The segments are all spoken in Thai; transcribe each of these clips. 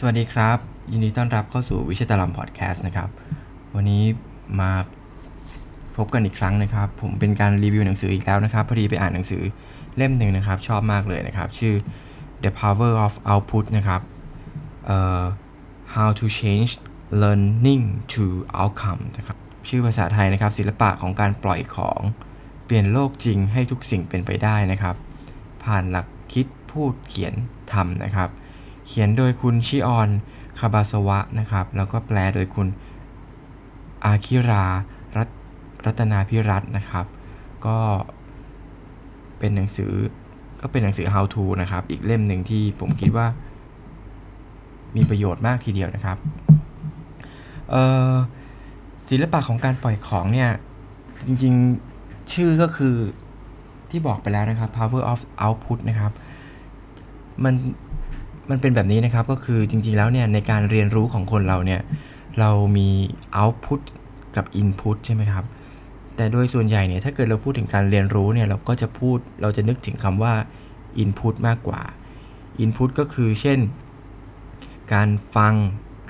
สวัสดีครับ ยินดีต้อนรับเข้าสู่วิชาตารามพอดแคสต์นะครับ วันนี้มาพบกันอีกครั้งนะครับ ผมเป็นการรีวิวหนังสืออีกแล้วนะครับ พอดีไปอ่านหนังสือเล่มหนึ่งนะครับ ชอบมากเลยนะครับ ชื่อ The Power of Output นะครับเอ่อ How to Change Learning to Outcome นะครับชื่อภาษาไทยนะครับ ศิลปะของการปล่อยของเปลี่ยนโลกจริงให้ทุกสิ่งเป็นไปได้นะครับ ผ่านหลักคิดพูดเขียนทำนะครับ เขียนโดยคุณชิออนคาบาสวะนะครับ แล้วก็แปลโดยคุณอาคิรารัตรัตนาพิรัตนะครับ ก็เป็นหนังสือก็เป็นหนังสือ how to นะครับ อีกเล่มหนึ่งที่ผมคิดว่า มีประโยชน์มากทีเดียวนะครับศิลปะของการปล่อยของเนี่ย จริงๆชื่อก็คือที่บอกไปแล้วนะครับ power of output นะครับ มัน มันเป็นแบบนี้นะครับก็คือจริงๆแล้วเนี่ยในการเรียนรู้ของคนเราเนี่ยเรามี output กับ input ใช่ไหมครับ แต่โดยส่วนใหญ่เนี่ยถ้าเกิดเราพูดถึงการเรียนรู้เนี่ยเราก็จะพูดเราจะนึกถึงคำว่า input มากกว่า input ก็คือเช่น การฟัง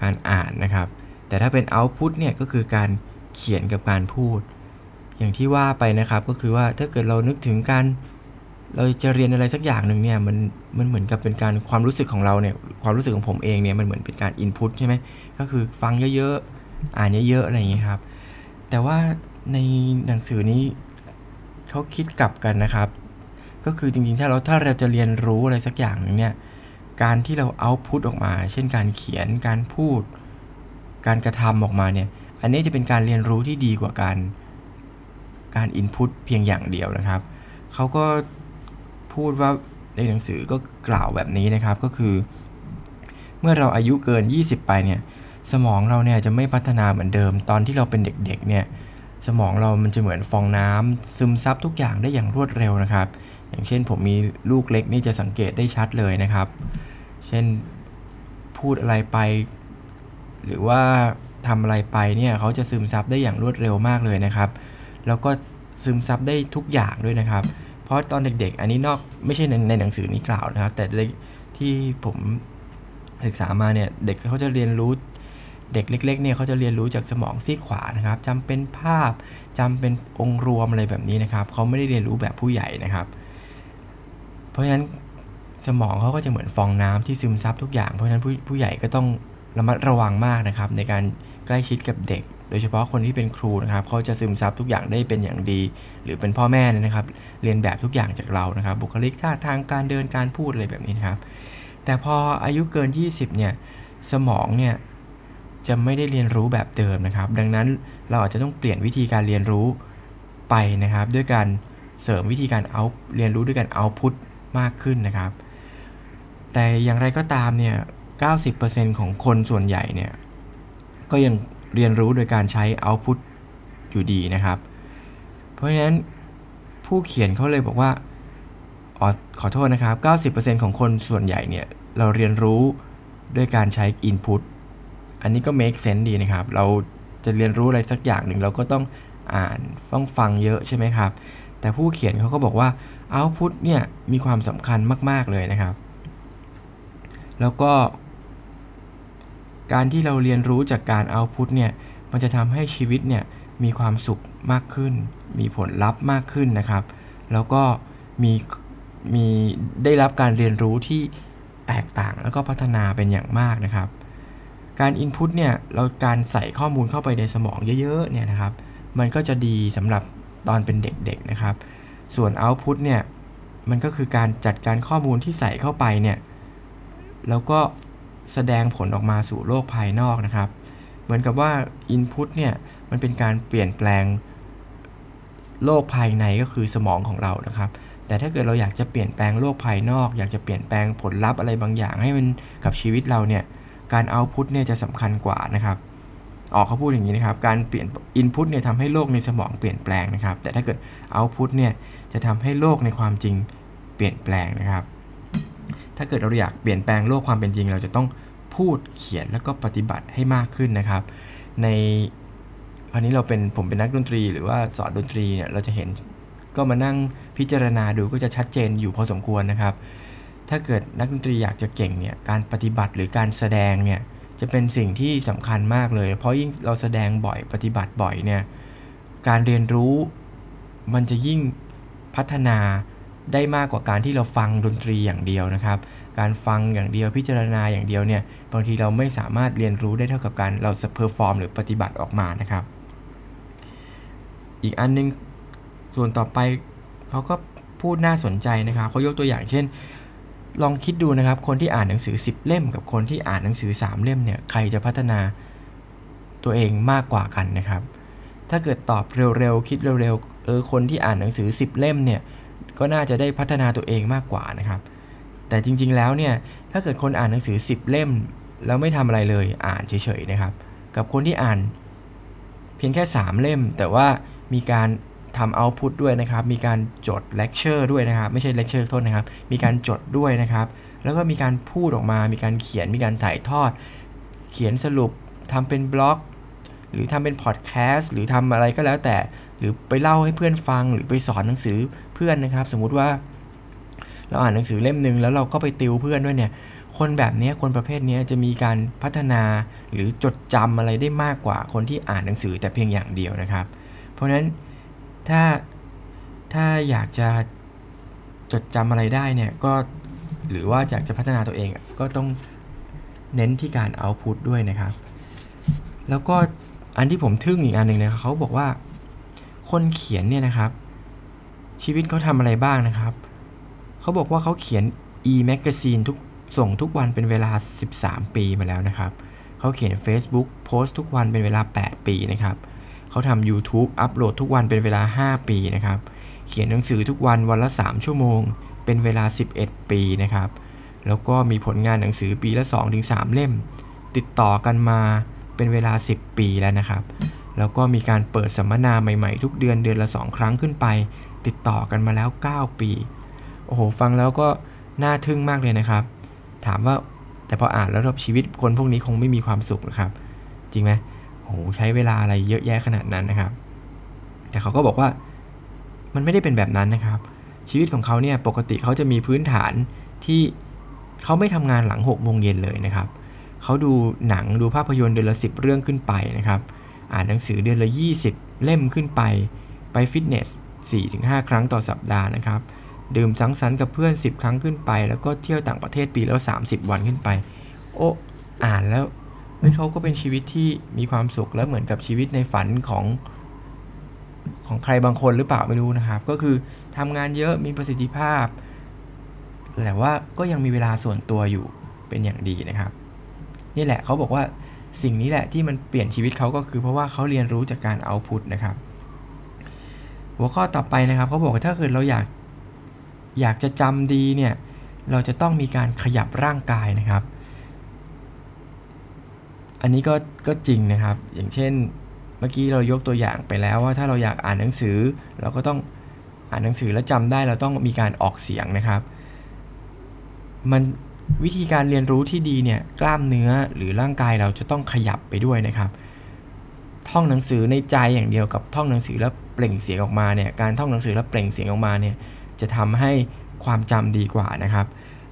การอ่านนะครับ แต่ถ้าเป็น output เนี่ยก็คือการเขียนกับการพูด อย่างที่ว่าไปนะครับก็คือว่าถ้าเกิดเรานึกถึงการ เราจะเรียนอะไรสักอย่างหนึ่งเนี่ยมันมันเหมือนกับเป็นการความรู้สึกของเราเนี่ยความรู้สึกของผมเองเนี่ยมันเหมือนเป็นการ input ใช่ไหมก็คือฟังเยอะๆ อ่านเยอะๆ อะไรอย่างเงี้ครับ แต่ว่าในหนังสือนี้เขาคิดกลับกันนะครับ ก็คือจริงๆ ถ้าเราถ้าเราจะเรียนรู้อะไรสักอย่างหนึ่งเนี่ยการที่เราเอาพุตออกมา เช่นการเขียนการพูด การกระทำออกมาเนี่ยอันนี้จะเป็นการเรียนรู้ที่ดีกว่าการการอินพุตเพียงอย่างเดียวนะครับเขาก็ พูดว่าในหนังสือก็กล่าวแบบนี้นะครับก็คือ เมื่อเราอายุเกิน 20 ไปเนี่ยสมองเราเนี่ยจะไม่พัฒนาเหมือนเดิม ตอนที่เราเป็นเด็กๆเนี่ยสมองเรามันจะเหมือนฟองน้ำซึมซับทุกอย่างได้อย่างรวดเร็วนะครับ อย่างเช่นผมมีลูกเล็กนี่จะสังเกตได้ชัดเลยนะครับ เช่นพูดอะไรไป หรือว่าทำอะไรไปเนี่ยเขาจะซึมซับได้อย่างรวดเร็วมากเลยนะครับ แล้วก็ซึมซับได้ทุกอย่างด้วยนะครับ เพราะตอนเด็กๆ อันนี้นอกไม่ใช่ในในหนังสือนี้กล่าวนะครับ แต่ที่ผมศึกษามาเนี่ยเด็กเขาจะเรียนรู้เด็กเล็กๆเนี่ยเขาจะเรียนรู้จากสมองซีกขวานะครับจำเป็นภาพจำเป็นองค์รวมอะไรแบบนี้นะครับเขาไม่ได้เรียนรู้แบบผู้ใหญ่นะครับ เพราะฉะนั้นสมองเขาก็จะเหมือนฟองน้ำที่ซึมซับทุกอย่างเพราะฉะนั้นผู้ผู้ใหญ่ก็ต้องระมัดระวังมากนะครับ ในการใกล้ชิดกับเด็ก โดยเฉพาะคนที่เป็นครูนะครับเขาจะซึมซับทุกอย่างได้เป็นอย่างดี หรือเป็นพ่อแม่เนี่ยนะครับ เรียนแบบทุกอย่างจากเรานะครับ บุคลิกท่าทางการเดินการพูดอะไรแบบนี้นะครับ แต่พออายุเกิน 20 เนี่ยสมองเนี่ยจะไม่ได้เรียนรู้แบบเดิมนะครับ ดังนั้นเราอาจจะต้องเปลี่ยนวิธีการเรียนรู้ไปนะครับ ด้วยการเสริมวิธีการเอาเรียนรู้ด้วยการเอาพุทมากขึ้นนะครับ แต่อย่างไรก็ตามเนี่ย 90%ของคนส่วนใหญ่เนี่ย ก็ยัง เรียนรู้โดยการใช้เอาพุทอยู่ดีนะครับ เพราะฉะนั้นผู้เขียนเขาเลยบอกว่าออขอโทษนะครับ 90%ของคนส่วนใหญ่เนี่ย เราเรียนรู้ด้วยการใช้ input อันนี้ก็ make sense ดีนะครับ เราจะเรียนรู้อะไรสักอย่างหนึ่งเราก็ต้องอ่านต้องฟังเยอะใช่ไหมครับ แต่ผู้เขียนเขาก็บอกว่า output เนี่ย มีความสำคัญมาก ๆ เลยนะครับ แล้วก็ การที่เราเรียนรู้จากการ output เนี่ยมันจะทำให้ชีวิตเนี่ยมีความสุขมากขึ้น มีผลลัพธ์มากขึ้นนะครับ แล้วก็มีมีได้รับการเรียนรู้ที่แตกต่างแล้วก็พัฒนาเป็นอย่างมากนะครับ การ Input เนี่ยเราการใส่ข้อมูลเข้าไปในสมองเยอะๆเนี่ยนะครับ มันก็จะดีสำหรับตอนเป็นเด็กๆนะครับ ส่วน Output เนี่ยมันก็คือการจัดการข้อมูลที่ใส่เข้าไปเนี่ยแล้วก็ แสดงผลออกมาสู่โลกภายนอกนะครับ เหมือนกับว่า Input เนี่ยมันเป็นการเปลี่ยนแปลงโลกภายในก็คือสมองของเรานะครับ แต่ถ้าเกิดเราอยากจะเปลี่ยนแปลงโลกภายนอก อยากจะเปลี่ยนแปลงผลลัพธ์อะไรบางอย่างให้มันกับชีวิตเราเนี่ยการเอาพุทเนี่ยจะสำคัญกว่านะครับออกเขาพูดอย่างนี้นะครับ การเปลี่ยนอินพุตเนี่ยทำให้โลกในสมองเปลี่ยนแปลงนะครับ แต่ถ้าเกิดเอาพุทเนี่ยจะทำให้โลกในความจริงเปลี่ยนแปลงนะครับ ถ้าเกิดเราอยากเปลี่ยนแปลงโลกความเป็นจริง เราจะต้องพูดเขียนแล้วก็ปฏิบัติให้มากขึ้นนะครับ ในอันนี้เราเป็นผมเป็นนักดนตรี หรือว่าสอนดนตรีเนี่ยเราจะเห็นก็มานั่งพิจารณาดูก็จะชัดเจนอยู่พอสมควรนะครับ ถ้าเกิดนักดนตรีอยากจะเก่งเนี่ยการปฏิบัติหรือการแสดงเนี่ยจะเป็นสิ่งที่สำคัญมากเลย เพราะยิ่งเราแสดงบ่อยปฏิบัติบ่อยเนี่ยการเรียนรู้มันจะยิ่งพัฒนา ได้มากกว่าการที่เราฟังดนตรีอย่างเดียวนะครับ การฟังอย่างเดียวพิจารณาอย่างเดียวเนี่ยบางทีเราไม่สามารถเรียนรู้ได้เท่ากับการเราจะ perform หรือปฏิบัติออกมานะครับ อีกอันนึงส่วนต่อไปเขาก็พูดน่าสนใจนะครับเขายกตัวอย่างเช่น ลองคิดดูนะครับ คนที่อ่านหนังสือ 10 เล่ม กับคนที่อ่านหนังสือ 3 เล่มเนี่ยใครจะพัฒนาตัวเองมากกว่ากันนะครับ ถ้าเกิดตอบเร็วๆคิดเร็วๆเออคนที่อ่านหนังสือ 10 เล่มเนี่ย ก็น่าจะได้พัฒนาตัวเองมากกว่านะครับ แต่จริงๆแล้วเนี่ยถ้าเกิดคนอ่านหนังสือ 10 เล่ม แล้วไม่ทำอะไรเลยอ่านเฉยๆนะครับ กับคนที่อ่าน เพียงแค่ 3 เล่ม แต่ว่ามีการทำ output ด้วยนะครับ มีการจดเลคเชอร์ด้วยนะครับ ไม่ใช่เลคเชอร์โทษนะครับ มีการจดด้วยนะครับ แล้วก็มีการพูดออกมา มีการเขียน มีการถ่ายทอด เขียนสรุปทำเป็นบล็อก หรือทำเป็นพอดแคสต์ หรือทำอะไรก็แล้วแต่ หรือไปเล่าให้เพื่อนฟังหรือไปสอนหนังสือเพื่อนนะครับ สมมุติว่าเราอ่านหนังสือเล่มหนึ่งแล้วเราก็ไปติวเพื่อนด้วยเนี่ย คนแบบนี้คนประเภทนี้จะมีการพัฒนาหรือจดจำอะไรได้มากกว่าคนที่อ่านหนังสือแต่เพียงอย่างเดียวนะครับ เพราะฉะนั้นถ้าถ้าอยากจะจดจำอะไรได้เนี่ยก็หรือว่าอยากจะพัฒนาตัวเองก็ต้องเน้นที่การเอาพุตด้วยนะครับ แล้วก็อันที่ผมทึ่งอีกอันหนึ่งนะเขาบอกว่า คนเขียนเนี่ยนะครับ ชีวิตเขาทำอะไรบ้างนะครับ เขาบอกว่าเขาเขียน e-magazine ทุกส่งทุกวันเป็นเวลา 13 ปีมาแล้วนะครับ เขาเขียน Facebook โพสต์ทุกวันเป็นเวลา 8 ปีนะครับ เขาทำ YouTube อัปโหลดทุกวันเป็นเวลา 5 ปีนะครับ เขียนหนังสือทุกวันวันละ 3 ชั่วโมง เป็นเวลา 11 ปีนะครับ แล้วก็มีผลงานหนังสือปีละ 2-3 เล่ม ติดต่อกันมาเป็นเวลา 10 ปีแล้วนะครับ แล้วก็มีการเปิดสัมมนาใหม่ๆ ทุกเดือนเดือนละ 2 ครั้งขึ้นไป ติดต่อกันมาแล้ว 9 ปี โอ้โห ฟังแล้วก็น่าทึ่งมากเลยนะครับ ถามว่าแต่พออ่านแล้วชีวิตคนพวกนี้คงไม่มีความสุขนะครับ จริงไหมโอ้ใช้เวลาอะไรเยอะแยะขนาดนั้นนะครับ แต่เขาก็บอกว่ามันไม่ได้เป็นแบบนั้นนะครับ ชีวิตของเขาเนี่ยปกติเขาจะมีพื้นฐานที่เขาไม่ทำงานหลัง6โมงเย็นเลยนะครับเขาดูหนังดูภาพยนตร์เดือนละ10เรื่องขึ้นไปนะครับ อ่านหนังสือเดือนละ 20 เล่มขึ้นไป ไปฟิตเนส 4-5 ครั้งต่อสัปดาห์นะครับ ดื่มสังสรรค์กับเพื่อน 10 ครั้งขึ้นไป แล้วก็เที่ยวต่างประเทศปีแล้ว 30 วันขึ้นไป โอ้อ่านแล้วเฮ้ยเขาก็เป็นชีวิตที่มีความสุขและเหมือนกับชีวิตในฝันของของใครบางคนหรือเปล่าไม่รู้นะครับ ก็คือทำงานเยอะมีประสิทธิภาพ แต่ว่าก็ยังมีเวลาส่วนตัวอยู่เป็นอย่างดีนะครับ นี่แหละเขาบอกว่า สิ่งนี้แหละที่มันเปลี่ยนชีวิตเขาก็คือเพราะว่าเขาเรียนรู้จากการเอาพุทนะครับ หัวข้อต่อไปนะครับเขาบอกว่าถ้าเกิดเราอยากอยากจะจำดีเนี่ยเราจะต้องมีการขยับร่างกายนะครับ อันนี้ก็ก็จริงนะครับ อย่างเช่นเมื่อกี้เรายกตัวอย่างไปแล้วว่าถ้าเราอยากอ่านหนังสือ เราก็ต้องอ่านหนังสือแล้วจำได้เราต้องมีการออกเสียงนะครับ มัน วิธีการเรียนรู้ที่ดีเนี่ยกล้ามเนื้อหรือร่างกายเราจะต้องขยับไปด้วยนะครับท่องหนังสือในใจอย่างเดียวกับท่องหนังสือแล้วเปล่งเสียงออกมาเนี่ยการท่องหนังสือแล้วเปล่งเสียงออกมาเนี่ยจะทำให้ความจำดีกว่านะครับ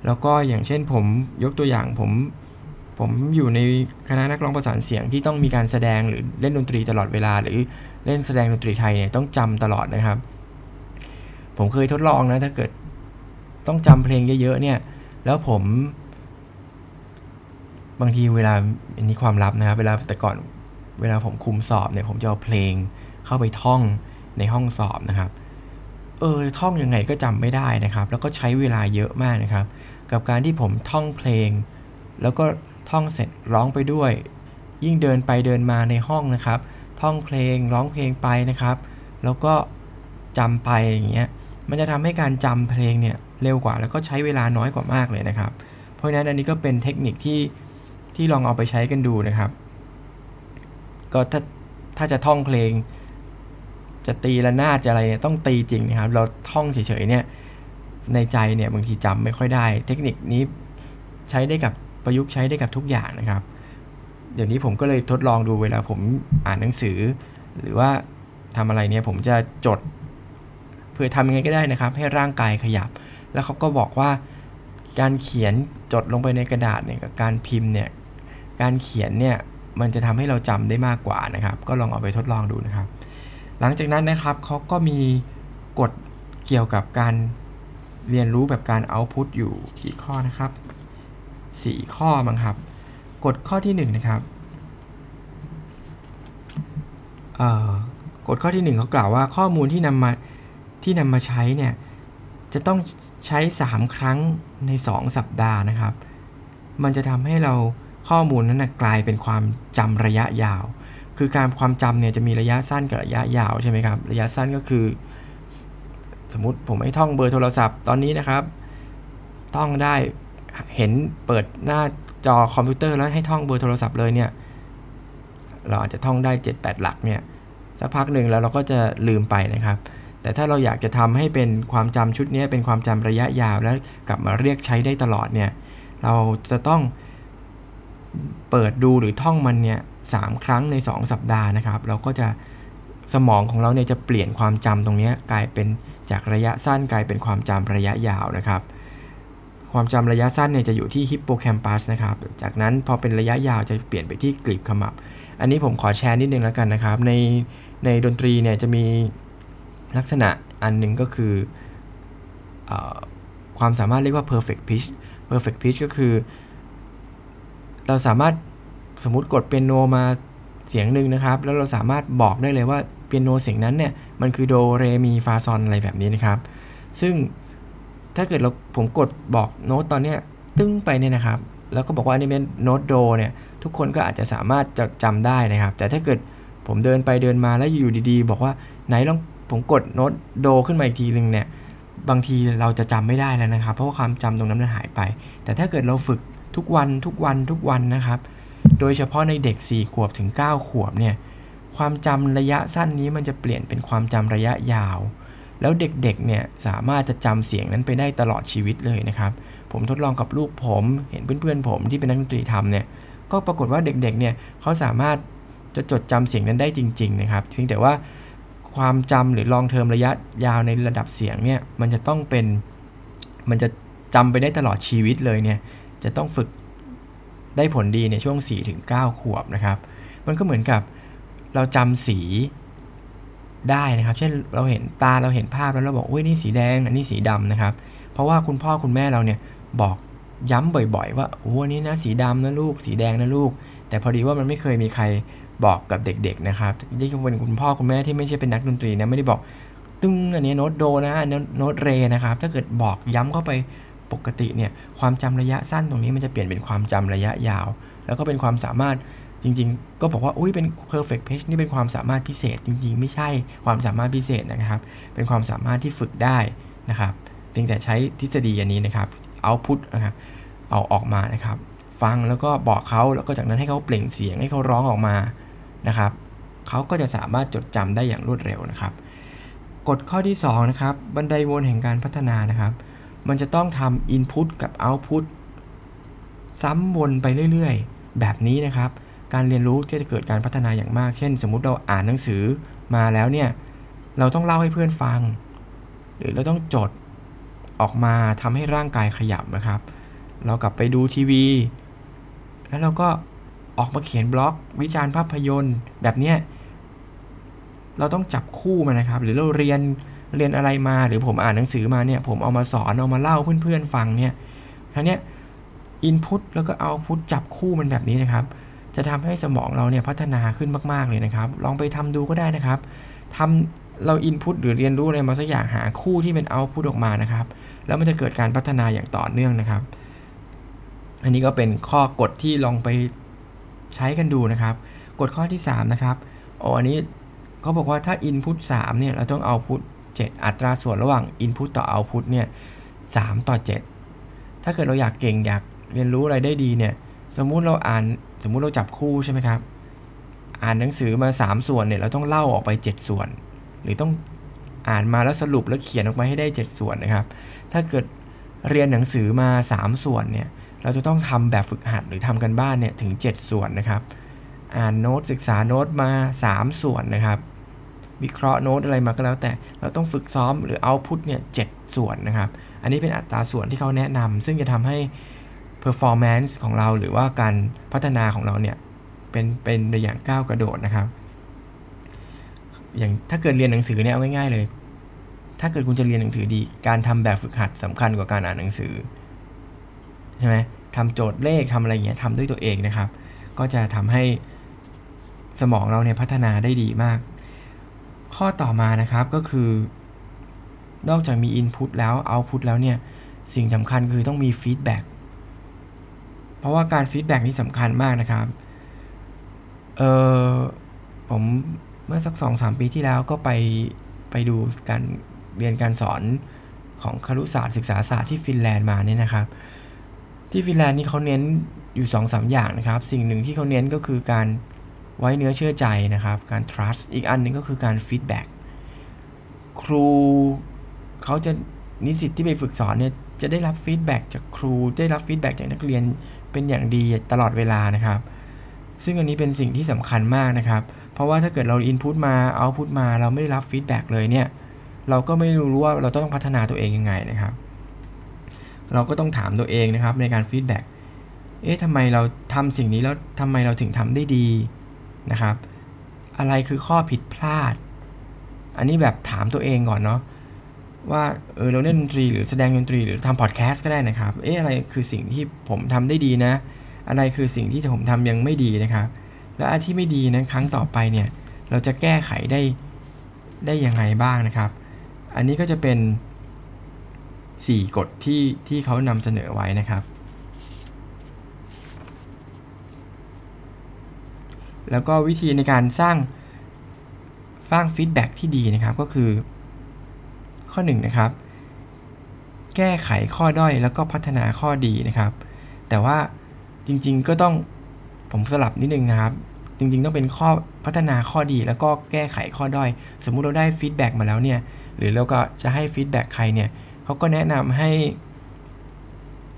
แล้วก็อย่างเช่นผมยกตัวอย่างผมผมอยู่ในคณะนักร้องประสานเสียงที่ต้องมีการแสดงหรือเล่นดนตรีตลอดเวลา หรือเล่นแสดงดนตรีไทยเนี่ยต้องจำตลอดนะครับ ผมเคยทดลองนะถ้าเกิดต้องจำเพลงเยอะๆเนี่ย แล้วผม บางทีเวลาอันนี้ความลับนะครับ เวลาแต่ก่อนเวลาผมคุมสอบเนี่ย ผมจะเอาเพลงเข้าไปท่องในห้องสอบนะครับ เออท่องยังไงก็จำไม่ได้นะครับ แล้วก็ใช้เวลาเยอะมากนะครับ กับการที่ผมท่องเพลง แล้วก็ท่องเสร็จร้องไปด้วย ยิ่งเดินไปเดินมาในห้องนะครับ ท่องเพลงร้องเพลงไปนะครับ แล้วก็จำไปอย่างเงี้ยมันจะทำให้การจำเพลงเนี่ย เร็วกว่า แล้วก็ใช้เวลาน้อยกว่ามากเลยนะครับ เพราะฉะนั้นอันนี้ก็เป็นเทคนิคที่ที่ลองเอาไปใช้กันดูนะครับ ก็ถ้าถ้าจะท่องเพลง จะตีละนาดจะอะไรต้องตีจริงนะครับ เราท่องเฉยๆเนี่ยในใจเนี่ยบางทีจำไม่ค่อยได้ เทคนิคนี้ใช้ได้กับประยุกต์ใช้ได้กับทุกอย่างนะครับ เดี๋ยวนี้ผมก็เลยทดลองดูเวลาผมอ่านหนังสือ หรือว่าทำอะไรเนี่ยผมจะจด เพื่อทำยังไงก็ได้นะครับ ให้ร่างกายขยับ แล้วเขาก็บอกว่าการเขียนจดลงไปในกระดาษเนี่ยกับการพิมพ์เนี่ยการเขียนเนี่ยมันจะทำให้เราจำได้มากกว่านะครับ ก็ลองเอาไปทดลองดูนะครับ หลังจากนั้นนะครับเขาก็มีกฎเกี่ยวกับการเรียนรู้แบบการเอาพุตอยู่กี่ข้อนะครับ 4 ข้อมั้งครับกฎข้อที่1นะครับกฎข้อที่ 1เขากล่าวว่าข้อมูลที่นำมาที่นำมาใช้เนี่ย จะต้องใช้ 3 ครั้งใน 2 สัปดาห์นะครับ มันจะทำให้เราข้อมูลนั้นนะกลายเป็นความจำระยะยาว คือการความจำเนี่ยจะมีระยะสั้นกับระยะยาวใช่ไหมครับ ระยะสั้นก็คือ สมมติผมให้ท่องเบอร์โทรศัพท์ตอนนี้นะครับ ท่องได้เห็นเปิดหน้าจอคอมพิวเตอร์แล้วให้ท่องเบอร์โทรศัพท์เลยเนี่ย เราอาจจะท่องได้ 7-8 หลักเนี่ยสักพักหนึ่งแล้วเราก็จะลืมไปนะครับ แต่ถ้าเราอยากจะทำให้เป็นความจำชุดนี้เป็นความจำระยะยาวแล้วกลับมาเรียกใช้ได้ตลอดเนี่ยเราจะต้องเปิดดูหรือท่องมันเนี่ยสครั้งใน 2 สัปดาห์นะครับ เราก็จะสมองของเราเนี่ยจะเปลี่ยนความจำตรงนี้กลายเป็นจากระยะสั้นกลายเป็นความจำระยะยาวนะครับ ความจำระยะสั้นเนี่ยจะอยู่ที่ฮิปโปแคมปัสนะครับ จากนั้นพอเป็นระยะยาวจะเปลี่ยนไปที่กลีบขมับ อันนี้ผมขอแชร์นิดนึงแล้วกันนะครับ ในในดนตรีเนี่ยจะมี ลักษณะอันหนึ่งก็คืออความสามารถเรียกว่า perfect pitch perfect pitch ก็คือ เราสามารถสมมติกดเปียโนมาเสียงหนึ่งนะครับ แล้วเราสามารถบอกได้เลยว่าเปียโนเสียงนั้นเนี่ย มันคือโดเรมีฟาซอนอะไรแบบนี้นะครับ ซึ่งถ้าเกิดเราผมกดบอกโน้ตตอนนี้ตึ้งไปเนี่ยนะครับ แล้วก็บอกว่าอันนี้เป็นโน้ตโดเนี่ย ทุกคนก็อาจจะสามารถจะจำได้นะครับ แต่ถ้าเกิดผมเดินไปเดินมาแล้วอยู่ดีๆ บอกว่าไหนลอง ผมกดโน้ตโดขึ้นมาอีกทีนึงเนี่ยบางทีเราจะจำไม่ได้แล้วนะครับ เพราะว่าความจำตรงนั้นมันหายไป แต่ถ้าเกิดเราฝึกทุกวันทุกวันทุกวันนะครับ โดยเฉพาะในเด็ก 4 ขวบถึง 9 ขวบเนี่ยความจำระยะสั้นนี้มันจะเปลี่ยนเป็นความจำระยะยาว แล้วเด็กๆเนี่ยสามารถจะจำเสียงนั้นไปได้ตลอดชีวิตเลยนะครับ ผมทดลองกับลูกผม เห็นเพื่อนๆผมที่เป็นนักดนตรีทำเนี่ยก็ปรากฏว่าเด็กๆเนี่ยเขาสามารถจะจดจำเสียงนั้นได้จริง ๆ นะครับเพียงแต่ว่า ความจำหรือลองเทอมระยะยาวในระดับเสียงเนี่ยมันจะต้องเป็นมันจะจำไปได้ตลอดชีวิตเลยเนี่ยจะต้องฝึกได้ผลดีในช่วง 4-9 ขวบนะครับ มันก็เหมือนกับเราจำสีได้นะครับ เช่นเราเห็นตาเราเห็นภาพแล้วเราบอกอุ้ยนี่สีแดงอันนี้สีดำนะครับ เพราะว่าคุณพ่อคุณแม่เราเนี่ยบอกย้ำบ่อย ๆ ว่าโอ้อันนี้นะสีดำนะลูก สีแดงนะลูก แต่พอดีว่ามันไม่เคยมีใคร บอกกับเด็กๆนะครับที่เป็นคุณพ่อคุณแม่ที่ไม่ใช่เป็นนักดนตรีนะไม่ได้บอก ตึ้งอันนี้โน้ตโดนะอันนี้โน้ตเรนะครับ ถ้าเกิดบอกย้ำเข้าไปปกติเนี่ยความจำระยะสั้นตรงนี้มันจะเปลี่ยนเป็นความจำระยะยาว แล้วก็เป็นความสามารถจริงๆ ก็บอกว่าอุ้ยเป็น perfect pitch นี่เป็นความสามารถพิเศษ จริงๆ ไม่ใช่ความสามารถพิเศษนะครับ เป็นความสามารถที่ฝึกได้นะครับเพียงแต่ใช้ทฤษฎีอันนี้นะครับเอาพุทนะครับเอาออกมานะครับ ฟังแล้วก็บอกเขาแล้วก็จากนั้นให้เขาเปล่งเสียงให้เขาร้องออกมา นะครับเขาก็จะสามารถจดจำได้อย่างรวดเร็วนะครับ กฎข้อที่2นะครับบันไดวนแห่งการพัฒนานะครับ มันจะต้องทำ Input กับ Output ซ้ำวนไปเรื่อยๆ แบบนี้นะครับ การเรียนรู้ก็จะเกิดการพัฒนาอย่างมาก เช่น สมมุติเราอ่านหนังสือมาแล้วเนี่ย เราต้องเล่าให้เพื่อนฟัง หรือเราต้องจดออกมาทำให้ร่างกายขยับนะครับ เรากลับไปดูทีวี แล้วเราก็ ออกมาเขียนบล็อก วิจารณ์ภาพยนตร์ แบบเนี้ยเราต้องจับคู่มานะครับ หรือเราเรียนเรียนอะไรมาหรือผมอ่านหนังสือมาเนี่ย ผมเอามาสอนเอามาเล่าเพื่อนๆฟังเนี่ยครั้งนี้อินพุตแล้วก็เอาพุตจับคู่มันแบบนี้นะครับ จะทำให้สมองเราเนี่ยพัฒนาขึ้นมากๆเลยนะครับ ลองไปทำดูก็ได้นะครับทำเราอินพุตหรือเรียนรู้อะไรมาสักอย่างหาคู่ที่เป็นเอาพุตออกมานะครับ แล้วมันจะเกิดการพัฒนาอย่างต่อเนื่องนะครับ อันนี้ก็เป็นข้อกฎที่ลองไป ใช้กันดูนะครับ กฎข้อที่ 3 นะครับอ,อันนี้เขาบอกว่าถ้า Input 3เนี่ยเราต้องเอาพุต7อัตราส่วนระหว่าง Input ต่อ Output เนี่ย3ต่อ 7 ถ้าเกิดเราอยากเก่งอยากเรียนรู้อะไรได้ดีเนี่ยสมมุติเราอ่านสมมุติเราจับคู่ใช่ไหมครับ อ่านหนังสือมา 3 ส่วนเนี่ยเราต้องเล่าออกไป 7 ส่วน หรือต้องอ่านมาแล้วสรุปแล้วเขียนออกมาให้ได้ 7 ส่วนนะครับ ถ้าเกิดเรียนหนังสือมา 3 ส่วนเนี่ย เราจะต้องทำแบบฝึกหัดหรือทำกันบ้านเนี่ยถึง 7 ส่วนนะครับ อ่านโน้ตศึกษาโน้ตมา 3 ส่วนนะครับวิเคราะห์โน้ตอะไรมาก็แล้วแต่เราต้องฝึกซ้อมหรือเอาพุทเนี่ยเส่วนนะครับ อันนี้เป็นอัตราส่วนที่เขาแนะนำซึ่งจะทำให้ performance ของเราหรือว่าการพัฒนาของเราเนี่ย เป็นเป็นในอย่างก้าวกระโดดนะครับ อย่างถ้าเกิดเรียนหนังสือเนี่ยเอาง่ายๆเลย ถ้าเกิดคุณจะเรียนหนังสือดี การทำแบบฝึกหัดสำคัญกว่าการอ่านหนังสือใช่ไหม ทำโจทย์เลขทำอะไรเงี้ยทำด้วยตัวเองนะครับ ก็จะทำให้สมองเราเนี่ยพัฒนาได้ดีมาก ข้อต่อมานะครับก็คือ นอกจากมี Input แล้ว Output แล้วเนี่ย สิ่งสำคัญคือต้องมี Feedback เพราะว่าการ Feedback นี่สำคัญมากนะครับ เออผมเมื่อสักสองสามปีที่แล้วก็ไปไปดูการเรียนการสอนของครุศาสตร์ศึกษาศาสตร์ที่ฟินแลนด์มาเนี่ยนะครับ ที่ฟินแลนด์นี่เขาเน้นอยู่2อสอย่างนะครับ สิ่งหนึ่งที่เขาเน้นก็คือการไว้เนื้อเชื่อใจนะครับ การ trust อีกอันหนึ่งก็คือการ feedback ครูเขาจะนิสิตที่ไปฝึกสอนเนี่ยจะได้รับ feedback จากครูได้รับ feedback จากนักเรียนเป็นอย่างดีตลอดเวลานะครับ ซึ่งอันนี้เป็นสิ่งที่สำคัญมากนะครับ เพราะว่าถ้าเกิดเรา input มา output มาเราไม่ได้รับ feedback เลยเนี่ย เราก็ไม่รู้ว่าเราต้องพัฒนาตัวเองยังไงนะครับ เราก็ต้องถามตัวเองนะครับในการ feedback เอ๊ะทำไมเราทำสิ่งนี้แล้วทำไมเราถึงทำได้ดีนะครับ อะไรคือข้อผิดพลาด อันนี้แบบถามตัวเองก่อนเนาะว่าเออเราเล่นดนตรีหรือแสดงดนตรีหรือทำพอดแคสต์ก็ได้นะครับ เอ๊ะอะไรคือสิ่งที่ผมทำได้ดีนะ อะไรคือสิ่งที่ผมทำยังไม่ดีนะครับ และอันที่ไม่ดีนั้นครั้งต่อไปเนี่ยเราจะแก้ไขได้ได้ยังไงบ้างนะครับ อันนี้ก็จะเป็น 4 กฎที่ที่เขานำเสนอไว้นะครับ แล้วก็วิธีในการสร้างสร้างฟีดแบ็ที่ดีนะครับก็คือ ข้อ1นนะครับ แก้ไขข้อด้อยแล้วก็พัฒนาข้อดีนะครับ แต่ว่าจริงๆก็ต้องผมสลับนิดนึงนะครับ จริงๆต้องเป็นข้อพัฒนาข้อดีแล้วก็แก้ไขข้อด้อย สมมุติเราได้ feedback มาแล้วเนี่ย หรือเราก็จะให้ feedback ใครเนี่ย เขาก็แนะนำให้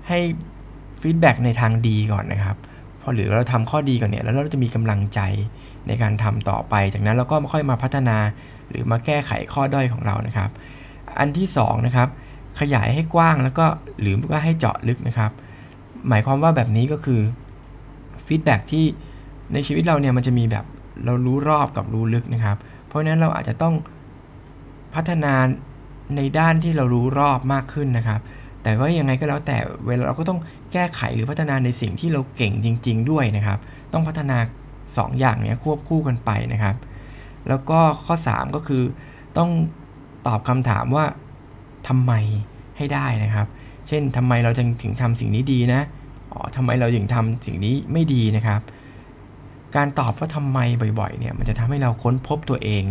ให้ feedback ในทางดีก่อนนะครับ พอหรือเราทำข้อดีก่อนเนี่ย แล้วเราจะมีกำลังใจในการทำต่อไป จากนั้นเราก็ค่อยมาพัฒนาหรือมาแก้ไขข้อด้อยของเรานะครับ อันที่2นะครับขยายให้กว้างแล้วก็หรือว่าให้เจาะลึกนะครับ หมายความว่าแบบนี้ก็คือฟีดแบ็ที่ในชีวิตเราเนี่ยมันจะมีแบบเรารู้รอบกับรู้ลึกนะครับ เพราะฉะนั้นเราอาจจะต้องพัฒนา ในด้านที่เรารู้รอบมากขึ้นนะครับ แต่ว่ายังไงก็แล้วแต่เวลาเราก็ต้องแก้ไขหรือพัฒนาในสิ่งที่เราเก่งจริง ๆ ด้วยนะครับ ต้องพัฒนา 2 อย่างนี้ควบคู่กันไปนะครับ แล้วก็ข้อ 3 ก็คือต้องตอบคำถามว่าทำไมให้ได้นะครับ เช่นทำไมเราจึงถึงทำสิ่งนี้ดีนะอ๋อทำไมเราถึงทำสิ่งนี้ไม่ดีนะครับ การตอบว่าทำไมบ่อยๆเนี่ยมันจะทำให้เราค้นพบตัวเอง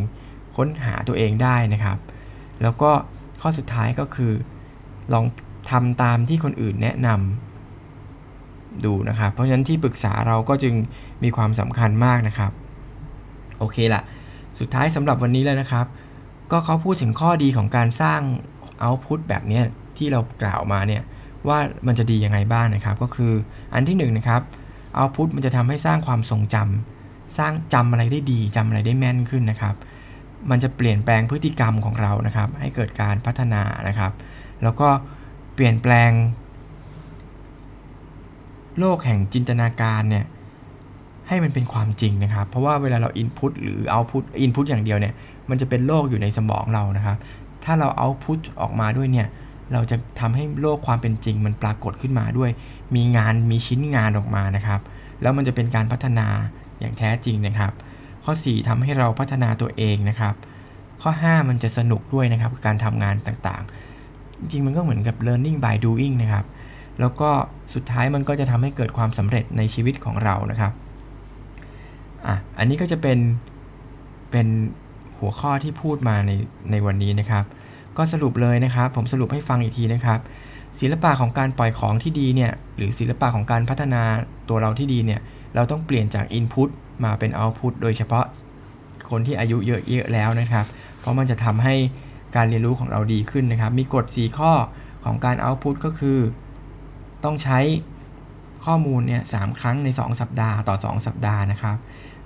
ค้นหาตัวเองได้นะครับ แล้วก็ข้อสุดท้ายก็คือลองทำตามที่คนอื่นแนะนำดูนะครับ เพราะฉะนั้นที่ปรึกษาเราก็จึงมีความสำคัญมากนะครับ โอเคละสุดท้ายสำหรับวันนี้แล้วนะครับ ก็เขาพูดถึงข้อดีของการสร้างเอาต์พุตแบบนี้ที่เรากล่าวมาเนี่ยว่ามันจะดียังไงบ้างนะครับ ก็คืออันที่1นนะครับเอาต์พุตมันจะทำให้สร้างความทรงจำสร้างจำอะไรได้ดีจำอะไรได้แม่นขึ้นนะครับ มันจะเปลี่ยนแปลงพฤติกรรมของเรานะครับ ให้เกิดการพัฒนานะครับ แล้วก็เปลี่ยนแปลง โลกแห่งจินตนาการเนี่ยให้มันเป็นความจริงนะครับ เพราะว่าเวลาเราอินพุตหรือเอาพุตอินพุตอย่างเดียวเนี่ย มันจะเป็นโลกอยู่ในสมองเรานะครับ ถ้าเราเอาพุทออกมาด้วยเนี่ย เราจะทำให้โลกความเป็นจริง มันปรากฏขึ้นมาด้วย มีงานมีชิ้นงานออกมานะครับ แล้วมันจะเป็นการพัฒนาอย่างแท้จริงนะครับ ข้อ 4ทำให้เราพัฒนาตัวเองนะครับ ข้อ 5 มันจะสนุกด้วยนะครับการทำงานต่างๆ จริงมันก็เหมือนกับ learning by doing นะครับ แล้วก็สุดท้ายมันก็จะทำให้เกิดความสำเร็จในชีวิตของเรานะครับอะอันนี้ก็จะเป็นเป็นหัวข้อที่พูดมาในในวันนี้นะครับ ก็สรุปเลยนะครับ ผมสรุปให้ฟังอีกทีนะครับ ศิลปะของการปล่อยของที่ดีเนี่ยหรือศิลปะของการพัฒนาตัวเราที่ดีเนี่ยเราต้องเปลี่ยนจาก Input มาเป็น Output โดยเฉพาะคนที่อายุเยอะๆแล้วนะครับ เพราะมันจะทำให้การเรียนรู้ของเราดีขึ้นนะครับ มีกฎ 4 ข้อของการ Output ก็คือ ต้องใช้ข้อมูลเนี่ยสครั้งใน 2 สัปดาห์ต่อ 2 สัปดาห์นะครับ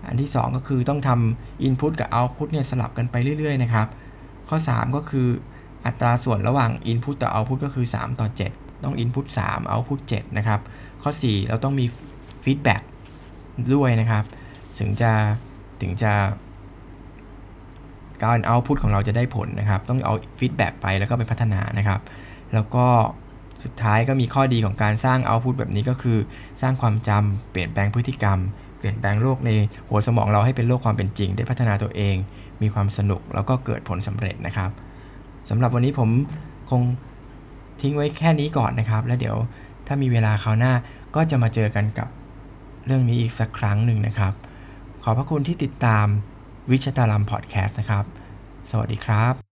อันที่ 2 ก็คือต้องทำ Input กับ Output เนี่ยสลับกันไปเรื่อยๆนะครับ ข้อ 3 ก็คืออัตราส่วนระหว่าง Input ต่อ Output ก็คือ 3 ต่อ 7 ต้อง Input 3 Output 7 นะครับ ข้อ 4 เราต้องมี Feedback ด้วยนะครับ ถึงจะถึงจะการ Output ของเราจะได้ผลนะครับ ต้องเอา Feedback ไปแล้วก็ไปพัฒนานะครับ แล้วก็สุดท้ายก็มีข้อดีของการสร้าง Output แบบนี้ก็คือ สร้างความจำเปลี่ยนแปลงพฤติกรรม เปลี่ยนแปลงโลกในหัวสมองเราให้เป็นโลกความเป็นจริง ได้พัฒนาตัวเอง มีความสนุกแล้วก็เกิดผลสำเร็จนะครับสำหรับวันนี้ผมคงทิ้งไว้แค่นี้ก่อนนะครับ แล้วเดี๋ยวถ้ามีเวลาคราวหน้าก็จะมาเจอกันกับเรื่องนี้อีกสักครั้งหนึ่งนะครับ ขอพระคุณที่ติดตามวิชตาลัมพอดแคสต์นะครับ สวัสดีครับ